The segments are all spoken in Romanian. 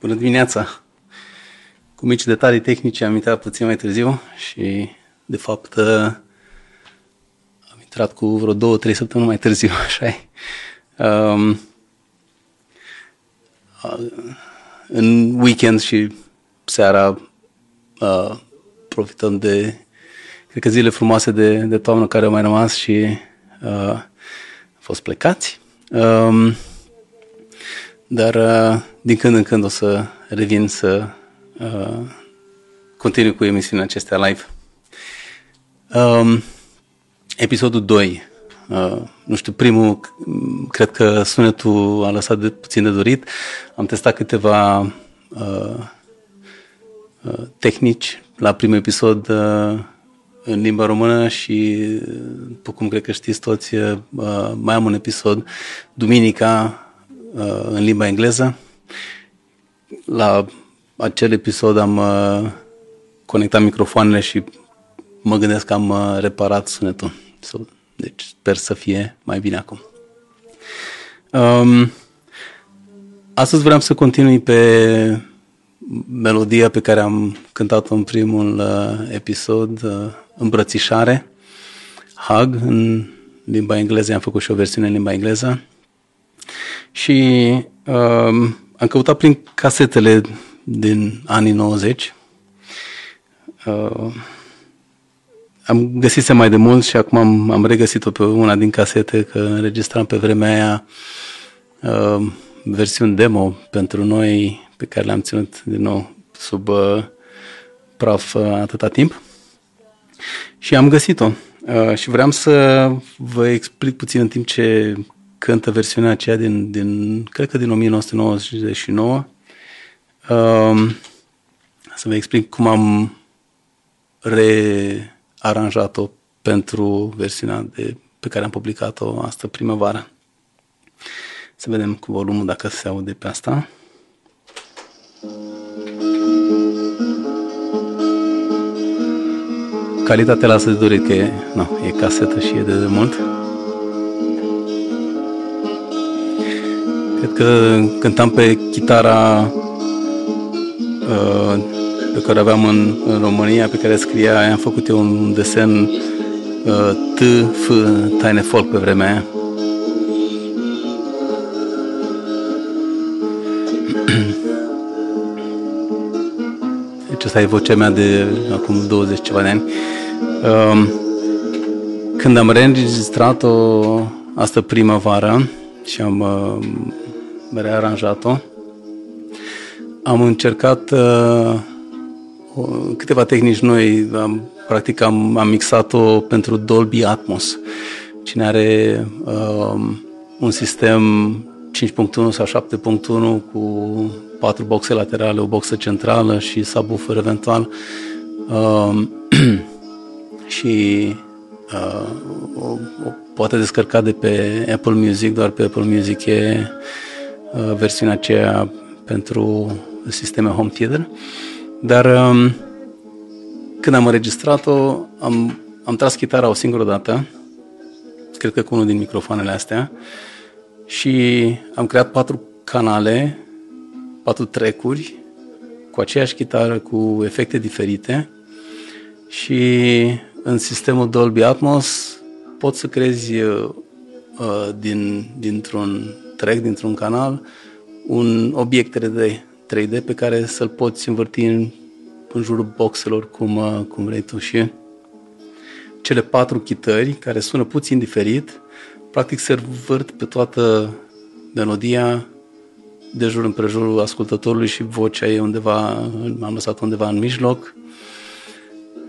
Bună dimineața! Cu mici detalii tehnice am intrat puțin mai târziu și, de fapt, uh, am intrat cu vreo două, trei săptămâni mai târziu, așa um, uh, În weekend și seara uh, profităm de, cred că zile frumoase de, de toamnă care au mai rămas și uh, au fost plecați. Um, dar uh, din când în când o să revin să uh, continui cu emisiunea acestea live. Um, episodul 2. Uh, nu știu, primul, cred că sunetul a lăsat de, puțin de dorit. Am testat câteva uh, uh, tehnici la primul episod uh, în limba română și, după cum cred că știți toți, uh, mai am un episod duminica uh, în limba engleză. La acel episod am uh, conectat microfoanele și mă gândesc că am uh, reparat sunetul. So, deci sper să fie mai bine acum. Um, astăzi vreau să continui pe melodia pe care am cântat-o în primul uh, episod, uh, Îmbrățișare, Hug, în limba engleză, am făcut și o versiune în limba engleză. Și uh, am căutat prin casetele din anii 90. Uh, am găsit mai de mult și acum am, am regăsit-o pe una din casete, că înregistram pe vremea aia uh, versiuni demo pentru noi pe care le-am ținut din nou sub uh, praf uh, atâta timp. Și am găsit-o. Uh, și vreau să vă explic puțin în timp ce cântă versiunea aceea din, din cred că din 1999. Uh, să vă explic cum am rearanjat-o pentru versiunea de, pe care am publicat-o astă primăvară. Să vedem cu volumul dacă se aude pe asta. Calitatea lasă de dorit că e, no, e casetă și e de mult. Că cântam pe chitara uh, pe care aveam în, în România, pe care scria, am făcut eu un desen uh, T, F, Taine Folk pe vremea aia. Deci asta e vocea mea de acum 20 ceva de ani. Uh, când am reînregistrat-o asta primăvară și am uh, rearanjat-o, am încercat uh, câteva tehnici noi. Am, practic am, am mixat-o pentru Dolby Atmos. Cine are uh, un sistem 5.1 sau 7.1 cu patru boxe laterale, o boxă centrală și subwoofer eventual uh, și uh, o, o poate descărca de pe Apple Music, doar pe Apple Music e uh, versiunea aceea pentru sisteme home theater. Dar um, când am înregistrat-o, am, am tras chitara o singură dată, cred că cu unul din microfoanele astea, și am creat patru canale, patru trecuri, cu aceeași chitară, cu efecte diferite și în sistemul Dolby Atmos poți să crezi uh, din, dintr-un track, dintr-un canal, un obiect 3D, 3D pe care să-l poți învârti în, în jurul boxelor cum, uh, cum vrei tu și cele patru chitări care sună puțin diferit, practic se vârt pe toată melodia de jur împrejurul ascultătorului și vocea e undeva, am lăsat undeva în mijloc.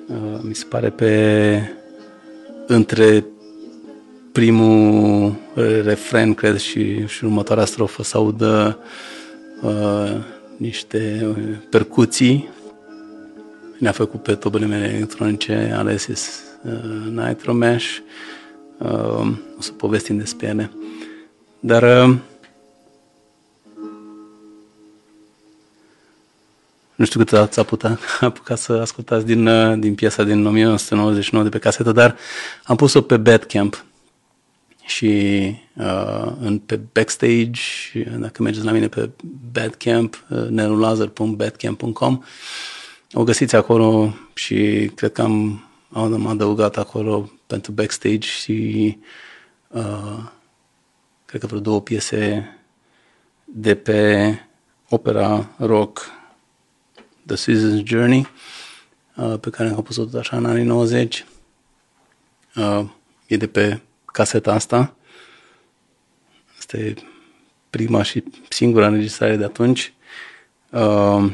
Uh, mi se pare pe între primul refren, cred, și, și următoarea strofă să audă uh, niște percuții. Ne-a făcut pe tobele mele electronice Alesis uh, Nitro Mesh. Uh, o să povestim despre ele. Dar uh, nu știu cât ați apucat, apucat să ascultați din, uh, din piesa din 1999 de pe casetă, dar am pus-o pe Badcamp și uh, în, pe backstage, dacă mergeți la mine pe Badcamp, uh, nerulazar.badcamp.com, o găsiți acolo și cred că am, am adăugat acolo pentru backstage și uh, cred că vreo două piese de pe opera rock The Season's Journey, uh, pe care am pus-o tot așa în anii 90. Uh, e de pe caseta asta. Asta e prima și singura înregistrare de atunci. Uh,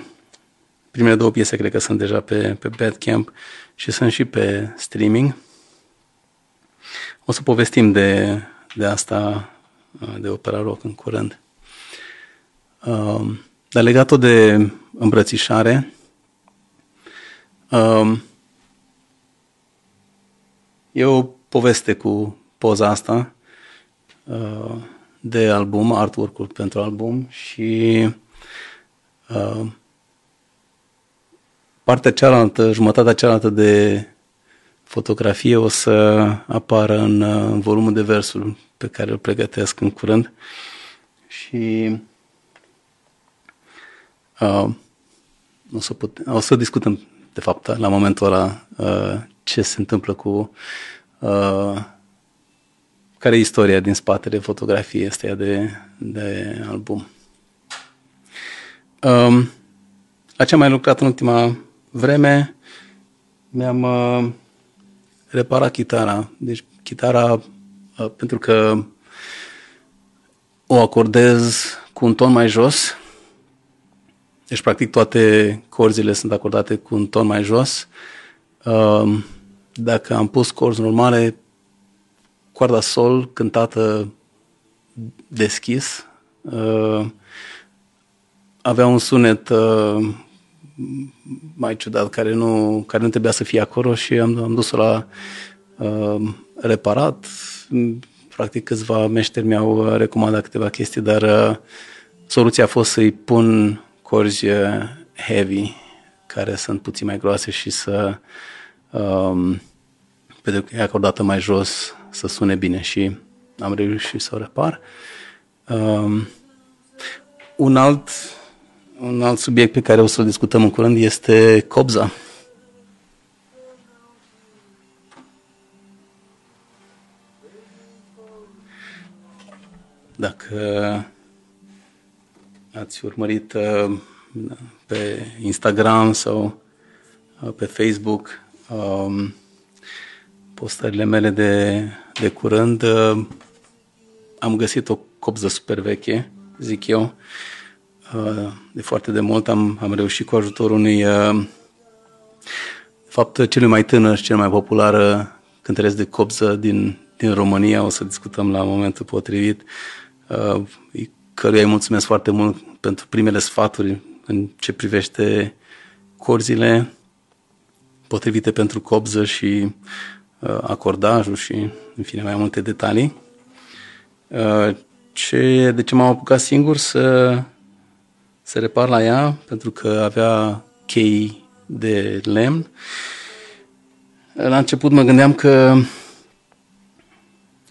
primele două piese cred că sunt deja pe, pe Badcamp și sunt și pe streaming. O să povestim de, de asta, uh, de opera rock în curând. Uh, dar legat-o de îmbrățișare, uh, e o poveste cu poza asta uh, de album, artwork-ul pentru album și uh, partea cealaltă, jumătatea cealaltă de fotografie o să apară în, uh, în volumul de versuri pe care îl pregătesc în curând. Și uh, o, să put, o să discutăm de fapt la momentul ăla uh, ce se întâmplă cu uh, care e istoria din spatele fotografiei astea de, de album. Um, la ce am mai lucrat în ultima vreme, mi-am uh, reparat chitara. Deci chitara, uh, pentru că o acordez cu un ton mai jos, deci practic toate corzile sunt acordate cu un ton mai jos. Uh, dacă am pus corzi normale, coarda sol cântată deschis. Uh, avea un sunet uh, mai ciudat care nu, care nu trebuia să fie acolo și am, am dus-o la uh, reparat. Practic câțiva meșteri mi-au recomandat câteva chestii, dar uh, soluția a fost să-i pun corzi uh, heavy, care sunt puțin mai groase și să um, pentru că e acordată mai jos să sune bine și am reușit să o repar. Um, un alt un alt subiect pe care o să-l discutăm în curând este cobza. Dacă ați urmărit uh, pe Instagram sau uh, pe Facebook um, postările mele de, de curând, uh, am găsit o cobză super veche, zic eu, de foarte de mult am, am reușit cu ajutorul unui uh, de fapt cel mai tânăr și cel mai popular cântăresc de copză din, din România, o să discutăm la momentul potrivit, uh, căruia îi mulțumesc foarte mult pentru primele sfaturi în ce privește corzile potrivite pentru copză și uh, acordajul și, în fine, mai multe detalii. Ce, de ce m-am apucat singur să să repar la ea pentru că avea chei de lemn. La început mă gândeam că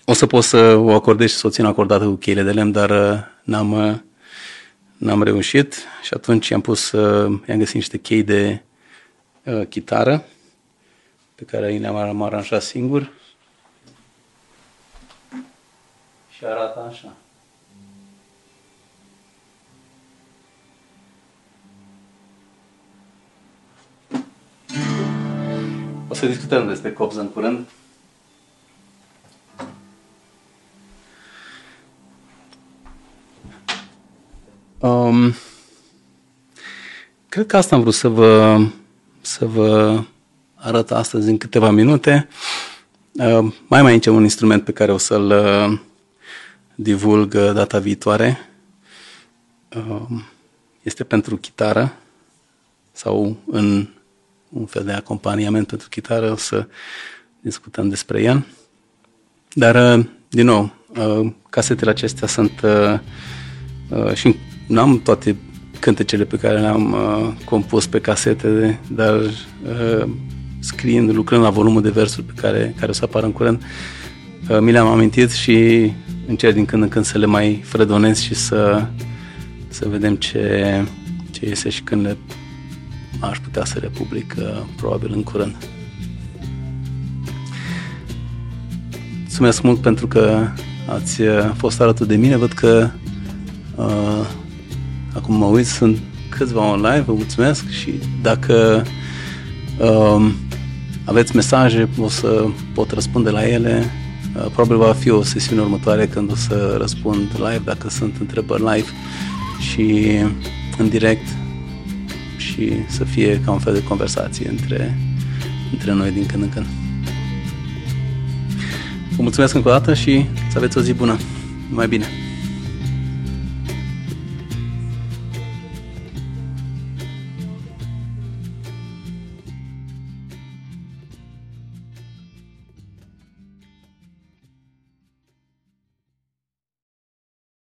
o să pot să o acordez și să o țin acordată cu cheile de lemn, dar uh, n-am, uh, n-am reușit și atunci i-am pus, uh, i-am găsit niște chei de uh, chitară pe care le-am aranjat singur și arată așa. O să discutăm despre copz în curând. Um, cred că asta am vrut să vă, să vă arăt astăzi în câteva minute. Uh, mai mai încerc un instrument pe care o să-l uh, divulg uh, data viitoare. Uh, este pentru chitară sau în un fel de acompaniament pentru chitară, o să discutăm despre el. Dar, uh, din nou, uh, casetele acestea sunt uh, și n-am toate cântecele pe care le-am compus pe casete, dar scriind, lucrând la volumul de versuri pe care, care o să apară în curând, Uh, mi le-am amintit și încerc din când în când să le mai fredonez și să, să vedem ce, ce iese și când le aș putea să le public uh, probabil în curând. Mulțumesc mult pentru că ați uh, fost alături de mine. Văd că uh, acum mă uit, sunt câțiva online, vă mulțumesc și dacă uh, aveți mesaje, o să pot răspunde la ele. Uh, probabil va fi o sesiune următoare când o să răspund live, dacă sunt întrebări live și în direct și să fie ca un fel de conversație între, între noi din când în când. Vă mulțumesc încă o dată și să aveți o zi bună. Mai bine!